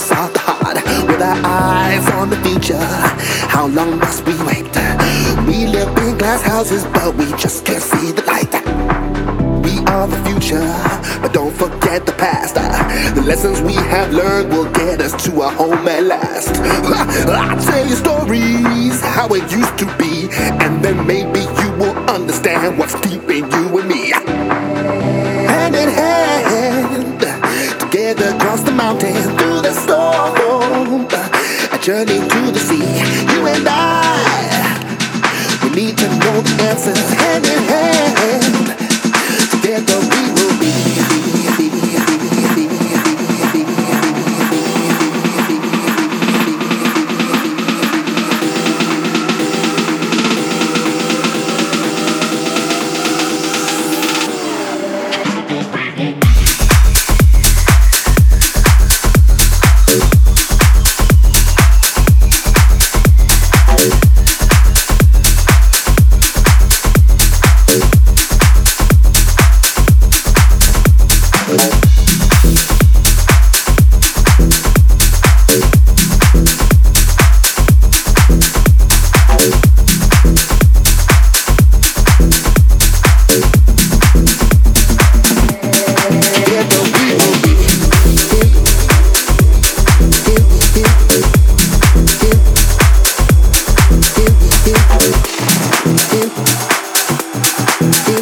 Soft heart, with our eyes on the future. How long must we wait? We live in glass houses, but we just can't see the light. We are the future, but don't forget the past. The lessons we have learned will get us to our home at last. I'll tell you stories how it used to be, and then maybe you will understand what's deep in you. floating through the storm. A journey to the sea, you and I. We need to know the answers hand in hand. Thank you.